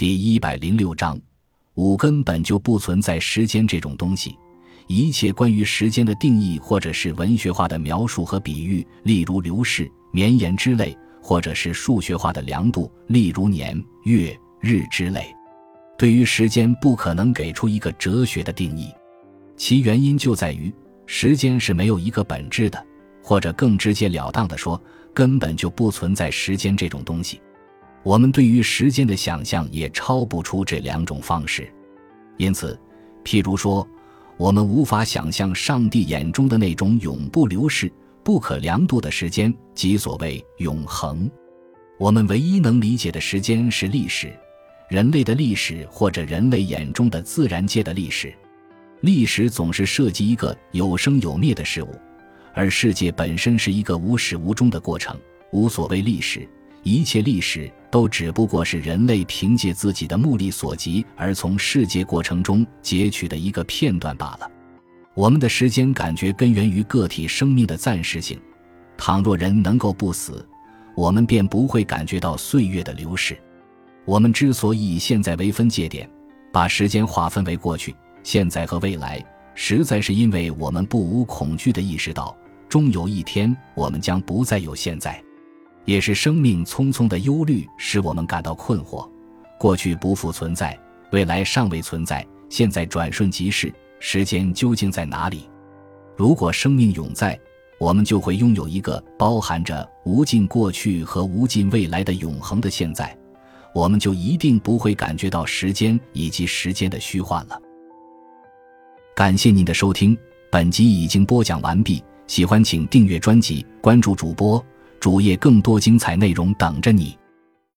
第一百零六章，五根本就不存在时间这种东西。一切关于时间的定义，或者是文学化的描述和比喻，例如流逝、绵延之类；或者是数学化的量度，例如年、月、日之类。对于时间，不可能给出一个哲学的定义，其原因就在于时间是没有一个本质的，或者更直截了当的说。根本就不存在时间这种东西，我们对于时间的想象也超不出这两种方式。因此，譬如说，我们无法想象上帝眼中的那种永不流逝、不可量度的时间，即所谓永恒。我们唯一能理解的时间是历史，人类的历史，或者人类眼中的自然界的历史。历史总是涉及一个有生有灭的事物。而世界本身是一个无始无终的过程，无所谓历史，一切历史都只不过是人类凭借自己的目力所及而从世界过程中截取的一个片段罢了。我们的时间感觉根源于个体生命的暂时性，倘若人能够不死，我们便不会感觉到岁月的流逝。我们之所以以现在为分界点，把时间划分为过去、现在和未来。实在是因为我们不无恐惧地意识到，终有一天我们将不再有现在，也是生命匆匆的忧虑使我们感到困惑。过去不复存在，未来尚未存在，现在转瞬即逝，时间究竟在哪里？如果生命永在，我们就会拥有一个包含着无尽过去和无尽未来的永恒的现在，我们就一定不会感觉到时间以及时间的虚幻了。感谢您的收听，本集已经播讲完毕。喜欢请订阅专辑，关注主播主页，更多精彩内容等着你。